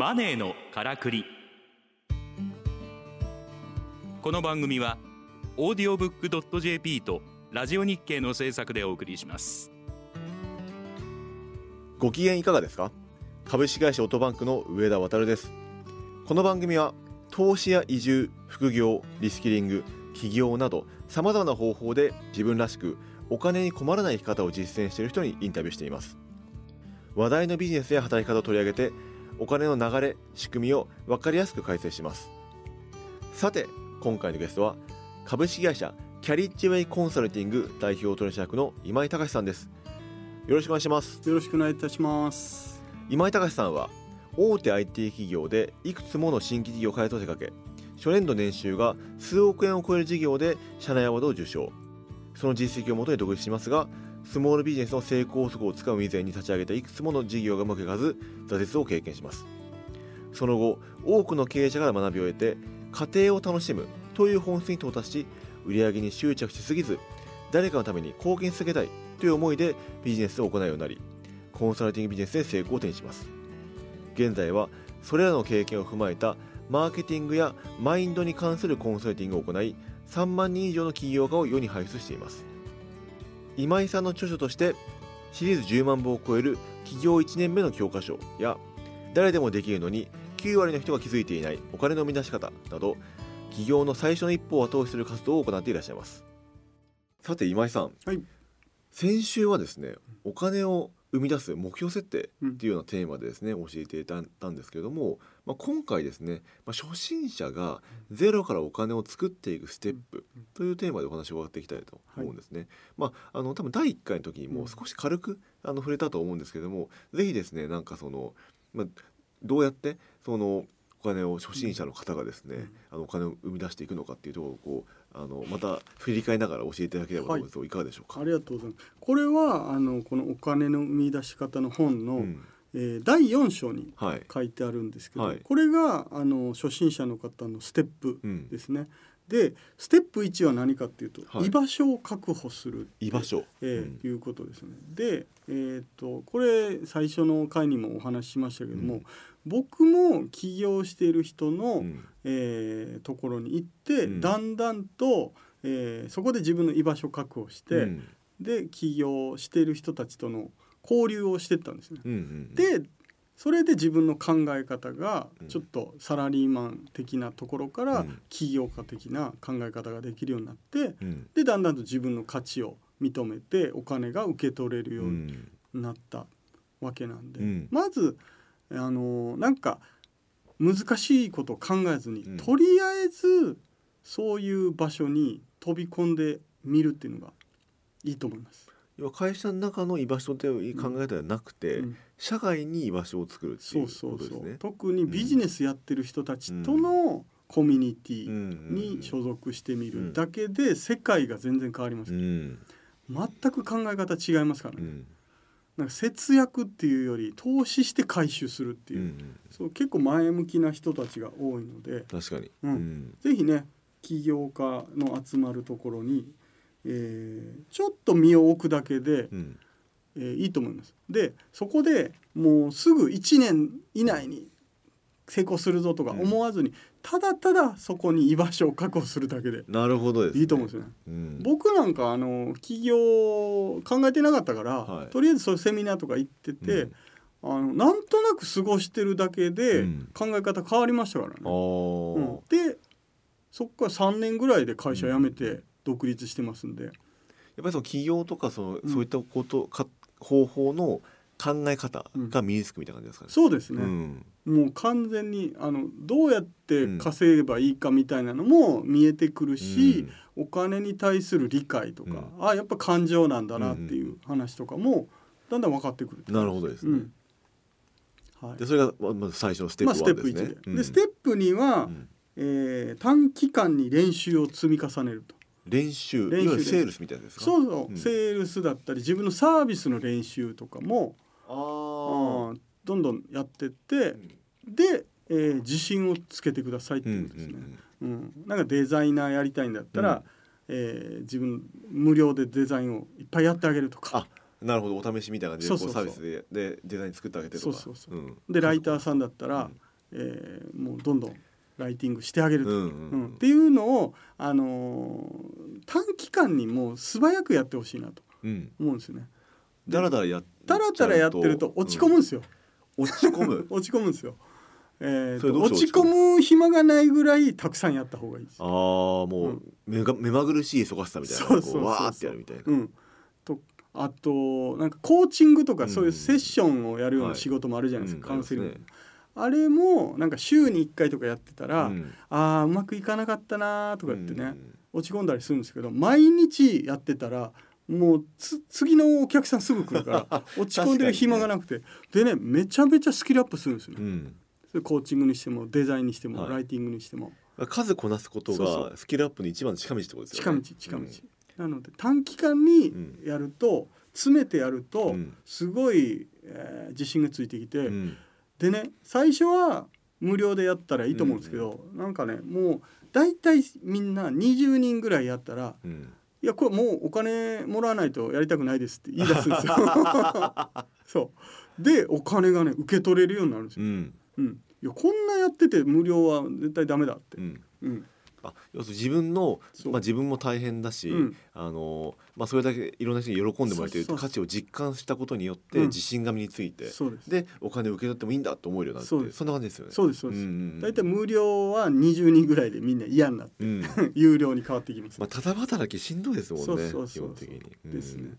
マネーのからくり。この番組はオーディオブックドット JP とラジオ日経の制作でお送りします。ご機嫌いかがですか？株式会社オートバンクの上田渉です。この番組は投資や移住副業リスキリング起業などさまざまな方法で自分らしくお金に困らない生き方を実践している人にインタビューしています。話題のビジネスや働き方を取り上げてお金の流れ仕組みを分かりやすく解説します。さて今回のゲストは株式会社キャリッジウェイコンサルティング代表取締役の今井隆さんです。よろしくお願いします。よろしくお願いいたします。今井隆さんは大手 IT 企業でいくつもの新規事業開発を手掛け初年度年収が数億円を超える事業で社内アワードを受賞。その実績をもとに独立しますがスモールビジネスの成功則をつかむ以前に立ち上げたいくつもの事業がうまくいかず挫折を経験します。その後多くの経営者から学びを得て家庭を楽しむという本質に到達し売上に執着しすぎず誰かのために貢献し続けたいという思いでビジネスを行うようになりコンサルティングビジネスで成功を手にします。現在はそれらの経験を踏まえたマーケティングやマインドに関するコンサルティングを行い3万人以上の起業家を世に輩出しています。今井さんの著書としてシリーズ10万部を超える起業1年目の教科書や誰でもできるのに9割の人が気づいていないお金の生み出し方など起業の最初の一歩を後押しする活動を行っていらっしゃいます。さて今井さん、はい。先週はですねお金を生み出す目標設定っていうようなテーマでですね教えていただいたんですけれども、まあ、今回ですね、まあ、初心者がゼロからお金を作っていくステップというテーマでお話を伺っていきたいと思うんですね。まあ、あの多分第1回の時にも少し軽くあの触れたと思うんですけれどもぜひですねなんかその、まあ、どうやってそのお金を初心者の方がですね、あのお金を生み出していくのかっていうところをこうあのまた振り返りながら教えていただければと思うんです。が、い、かがでしょうか？あ。りがとうございます。これはあのこのお金の生み出し方の本の、うん。えー第4章にはい、書いてあるんですけど、はい。これがあの初心者の方のステップうんですね、でステップ1は何かっていうと、はい。居場所を確保する居場所、えーうん。いうことですね。で、えー、とこれ最初の回にもお話ししましたけども、うん僕も起業している人の、うん。えーところに行って、うん。だんだんと、えーそこで自分の居場所を確保して、うん。で起業している人たちとの交流をしてったんですね。うんうん、でそれで自分の考え方がうん。ちょっとサラリーマン的なところからうん。起業家的な考え方ができるようになってうん。でだんだんと自分の価値を認めてお金が受け取れるようにん。なったわけなんで、うん。まずあのなんか難しいことを考えずに、うん。とりあえずそういう場所に飛び込んでみるっていうのがいいと思います。要は会社の中の居場所という考え方ではなくて、うん。社外に居場所を作るっていうそうそうそう、ことですね。特にビジネスやってる人たちとのコミュニティうんに所属してみうんるだけで世界が全然変わります、うん。全く考え方違いますからね、うんなんか節約っていうより投資して回収するっていうう、んそう結構前向きな人たちが多いので確かに。うん。うん。ぜひね起業家の集まるところに、えーちょっと身を置くだけで、うん。えーいいと思います。でそこでもうすぐ1年以内に成功するぞとか思わずに、ただただそこに居場所を確保するだけでなるほどね。いいと思うんですよね。うん。僕なんかあの起業考えてなかったから、はい。とりあえずそういうセミナーとか行ってて、うん。あのなんとなく過ごしてるだけでうん。考え方変わりましたからね。うん。でそこから3年ぐらいで会社辞めて独立してますんで、やっぱりその企業とかその、ん。そういったことか方法の考え方が身につくみたいな感じですかね。そうですね、ん。もう完全にあのどうやって稼げばいいかみたいなのも見えてくるし、お金に対する理解とか、あやっぱ感情なんだなっていう話とかもだんだん分かってくるうんなるほどですね。うん。はい。でそれがままず最初のステッまあ、プステップ1で。すね。1で,、でステップ2は、うん。えー短期間に練習を積み重ねると。練習練習セールスみたいですか？そうそう、うん。セールスだったり自分のサービスの練習とかもあどんどんやってってで、えー自信をつけてくださいってうんういうんことですね。うん。うん、なんかデザイナーやりたいんだったら、うん。えー自分無料でデザインをいっぱいやってあげるとか。あなるほど。お試しみたいな感じでサービスででデザイン作ってあげてとか。そうそうそう。うん。でライターさんだったら、えーもうどんどんライティングしてあげると、うんううん。っていうのを、あのー短期間にもう素早くやってほしいなとうん。思うんですよね。だらだらやったらたらやってると落ち込むんですよ。うん。落ち込む？落ち込むんですよ。えー落ち込込む暇がないぐらいたくさんやった方がいい。ああもう目が目まぐるしい忙しさみたいな。そうそうそうわーってやるみたいな。うん、とあとなんかコーチングとかうんそういうセッションをやるようはない。仕事もあるじゃないですか、うんカウンセリング、あれもなんか週に1回とかやってたら、うん。あーうまくいかなかったなとか言ってね、うん。落ち込んだりするんですけど毎日やってたらもうつ次のお客さんすぐ来るから 落ち込んでる暇がなくて、でねめちゃめちゃスキルアップするんですよね、うん。コーチングにしてもデザインにしても、はい。ライティングにしても。数こなすことがスキルアップに一番の近道ってことですよね。近道近道、なので短期間にうん。やると詰めてやるとうん。すごい、えー自信がついてきて、うん。でね最初は無料でやったらいいと思うんですけど、なんかねもう大体みんな20人ぐらいやったらうんいやこれもうお金もらわないとやりたくないですって言い出すんですよ。そうでお金がね受け取れるようになるんですよ。うんうん、いやこんなやってて無料は絶対ダメだってう。んうん、あ要するに自分のまあ自分も大変だし、うんあのまあそれだけいろんな人に喜んでもらえてる価値を実感したことによってうん自信が身について、そうです。でお金を受け取ってもいいんだと思えるようになってそんな感じですよね。そうですそうです。んんん大体無料は20人ぐらいでみんな嫌になってうん 有料に変わってきます。まあただ働きしんどいですもんね基本的に。うんですね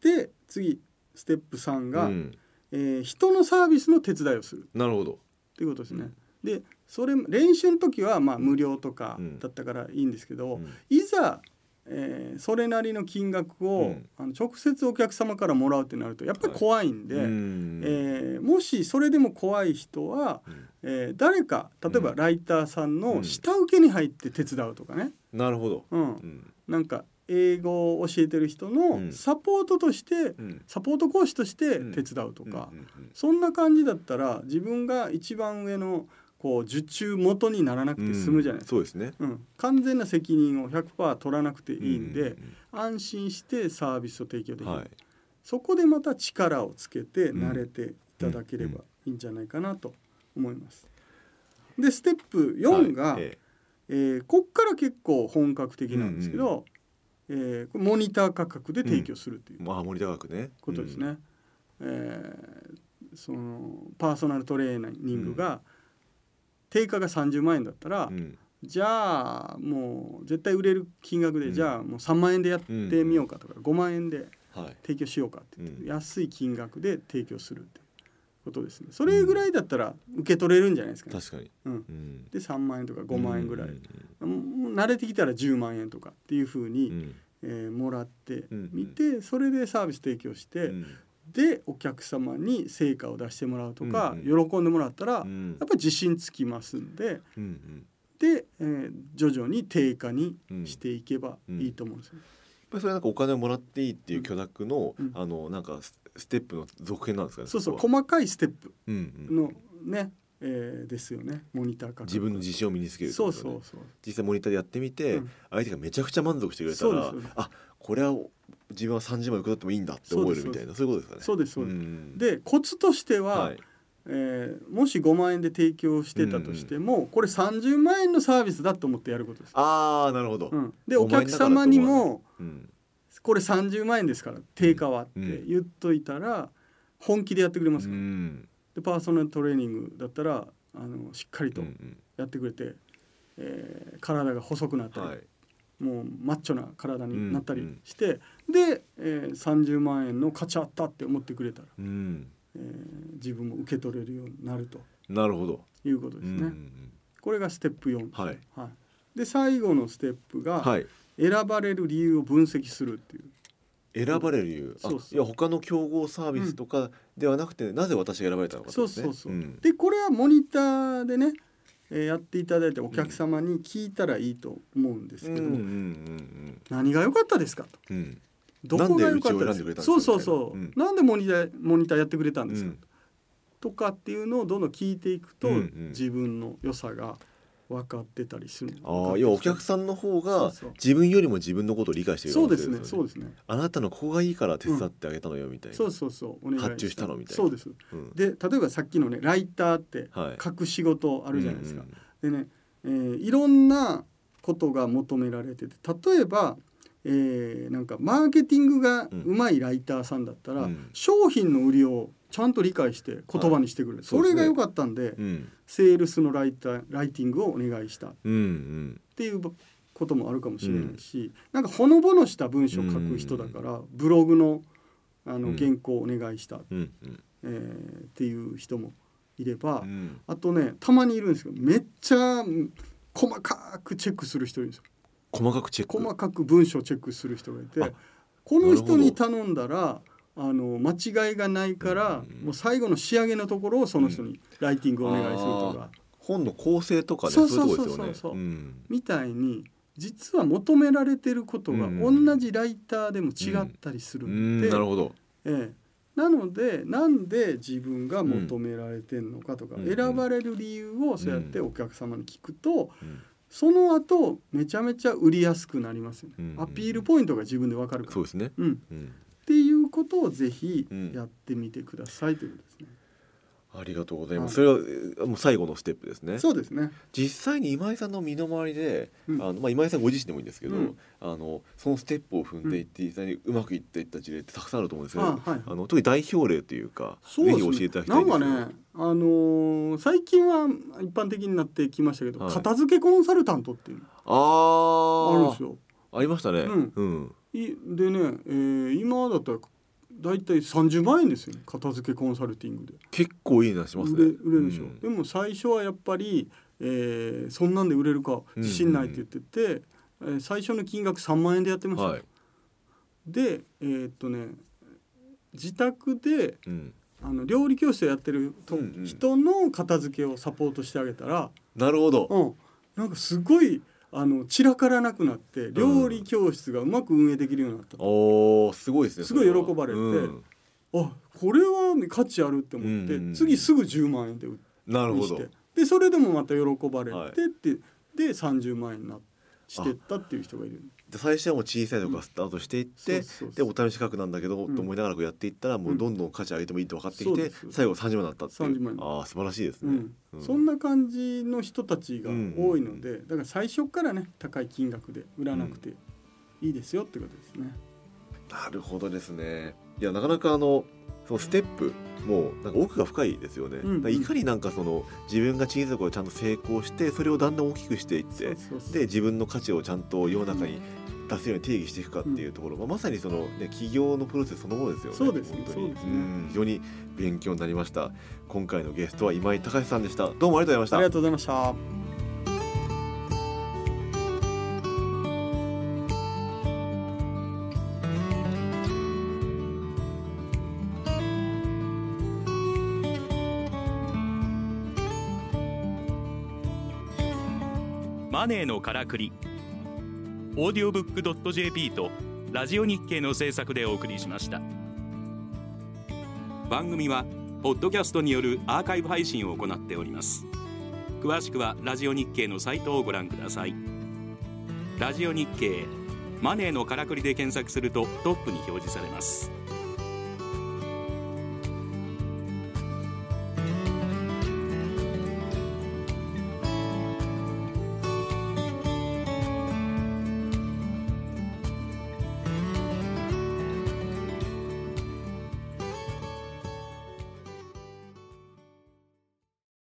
で次ステップ3が、うんえー人のサービスの手伝いをするなるほど。っていうことですね。でそれ練習の時はまあ無料とかうん。だったからいいんですけど、うん。いざ、えーそれなりの金額を、うん。あの直接お客様からもらうってなるとやっぱり怖いんで、うんえーもしそれでも怖い人は、うん。えー誰か例えばうん。ライターさんうん。の下請けに入って手伝うとかね、なるほど。うん。うん。なんか英語を教えてる人うん。のサポートとして、うん。サポート講師として手伝うとか、そんな感じだったら自分が一番上のこう受注元にならなくて済むじゃないですか。そうですね。うん、完全な責任を100%取らなくていいんで、うん安心してサービスを提供できる、はい。そこでまた力をつけてうん慣れていただければいいんじゃないかなと思います。でステップ4が、はいええーこっから結構本格的なんですけど、えーこれモニター価格で提供するというえまあ森高くね。ことですね。えーそのパーソナルトレーニングが定価が30万円だったら、うん。うんじゃあもう絶対売れる金額で、うん。じゃあもう3万円でやってみようかとか、5万円ではい。提供しようかって言って、うん。安い金額で提供するってことですね。それぐらいだったら受け取れるんじゃないですか、ね。確かに。うん、うん。で3万円とか5万円ぐらい、うん慣れてきたら10万円とかっていうふうに、うん。えーもらってうんみて、それでサービス提供して、うんでお客様に成果を出してもらうとか、うん喜んでもらったら、うん。やっぱり自信つきますんでうんで、えー徐々に定価にうん。していけばいいと思うんですよ。やっぱりそれはなんかお金をもらっていいっていう許諾の、うん。あのなんかスステップの続編なんですかね。そうそう細かいステップうんうん。のね、えーですよね。モニター価格自分の自信を身につけるってそうそうそう。実際モニターでやってみて、うん。相手がめちゃくちゃ満足してくれたらあこれは自分は30万受け取ってもいいんだって思えるみたいなそういうことですかね。そうですそうです。ん。でコツとしては、はい。えーもし5万円で提供してたとしても、これ30万円のサービスだと思ってやることです。ああなるほど。うん、で5お客様にもうん。これ30万円ですから定価はってうん言っといたら本気でやってくれますうか？ら、ん。でパーソナルトレーニングだったらあのしっかりとうんうん。やってくれて、えー体が細くなったり、はいもうマッチョな体になったりうんうん。して、で、えー、30万円の価値あったって思ってくれたら、うん。えー自分も受け取れるようになると。なるほど。いうことですね。うんうんこれがステップ4です、はい。はい、で最後のステップが、はい。選ばれる理由を分析するっていう。選ばれる理由？あそうそう。いや他の競合サービスとかではなくて、なぜ私が選ばれたのかってそうことですね。そうそう、ん。でこれはモニターでね、えーやっていただいてお客様に聞いたらいいと思うんですけど、うんうんうん何が良かったですかと。うん。うんどこが良かったですか？そうそうそう、みたいなんでモニターモニターやってくれたんですか、うん。とかっていうのをどんどん聞いていくと、うんうん。自分の良さが分かってたりするああ要はお客さんの方が自分よりも自分のことを理解しているそうですねそうですね。あなたのここがいいから手伝ってあげたのよみたいな、そうそうそうお願い発注したのみたいな。そうです。うん。で例えばさっきのねライターってはい。書く仕事あるじゃないですか、うん。でね、えーいろんなことが求められてて例えば、えーなんかマーケティングがうまいライターさんだったら、うん。商品の売りをちゃんと理解して言葉にしてくれ。る、そそうですね。れが良かったんでうん。セールスのライターライティングをお願いした。っうんうん。ていうこともあるかもしれないし、なんかほのぼのした文章を書く人だから、ブログのあうん。の原稿をお願いした、うんうん。えーっていう人もいれば、うん。あとねたまにいるんですけどめっちゃうん細かくチェックする人いるんですよ細かくチェック。細かく文章をチェックする人がいてあこの人に頼んだらあの間違いがないから、うん。もう最後の仕上げのところをその人にライティングをお願いするとか、本の構成とかねそそうそうとこですよね。そうそううん。みたいに実は求められてることがうん。同じライターでも違ったりするうん。んで、なるほど。ええ。なのでなんで自分が求められてんのかとか、うん。選ばれる理由をそうやってお客様に聞くと、うんその後めちゃめちゃ売りやすくなりますよね、うん。アピールポイントが自分でわかるから。そうですね。うん、うん。っていうことをぜひうん。やってみてくださいということです。ね。ありがとうございます、はそれはえーもう最後のステップですね。そうですね。実際に今井さんの身の回りで、うん。あのまあ、今井さんご自身でもいいんですけど、うん。あのそのステップを踏んでいって、実際にうまくいっていった事例ってたくさんあると思うんですけど、あはいあの特に代表例というかそうね。ぜひ教えていただきたいんですなんかね、あのー最近は一般的になってきましたけど、はい。片付けコンサルタントっていうのあー。あるんですよ。ありましたね、うん。うん。いでね、えー今だったらだいたい30万円ですよね片付けコンサルティングで。結構いいなしますね。売れるでしょ、うん。でも最初はやっぱり、えーそんなんで売れるか自信ないって言ってて、えー最初の金額3万円でやってました、はい、でえーっとね自宅でうん、あの料理教室をやってると、うんうん。人の片付けをサポートしてあげたら、なるほど、うん、なんかすごいあの散らからなくなって料理教室がうまく運営できるようになった、おおすごいですねすごい喜ばれてうん。あこれは価値あるって思って、うんうん次すぐ10万円で売っなるほど。でそれでもまた喜ばれてはい。って、で30万円になしてったっていう人がいる。で最初はもう小さいとこからスタートしていって、でお試し価格なんだけど、うん。と思いながらこうやっていったらもうどんどん価値上げてもいいと分かってきて、最後30万になったっていう。30万ああ素晴らしいですね、そんな感じの人たちが多いので、だから最初からね高い金額で売らなくていいですよってことですね。なるほどですね。いやなかなかあのそのステップもなんか奥が深いですよね、うんうん。いかになんかその自分が小さいところでちゃんと成功してそれをだんだん大きくしていってで自分の価値をちゃんと世の中に出せるように定義していくかっていうところ、まあ、まさにその、ね、起業のプロセスそのものですよね。そうですね。本当に。ね。ん。非常に勉強になりました。今回のゲストは今井隆さんでした。どうもありがとうございました。ありがとうございました。マネーのからくり。オーディオブックドット JP とラジオ日経の制作でお送りしました。番組はポッドキャストによるアーカイブ配信を行っております。詳しくはラジオ日経のサイトをご覧ください。ラジオ日経マネーのからくりで検索するとトップに表示されます。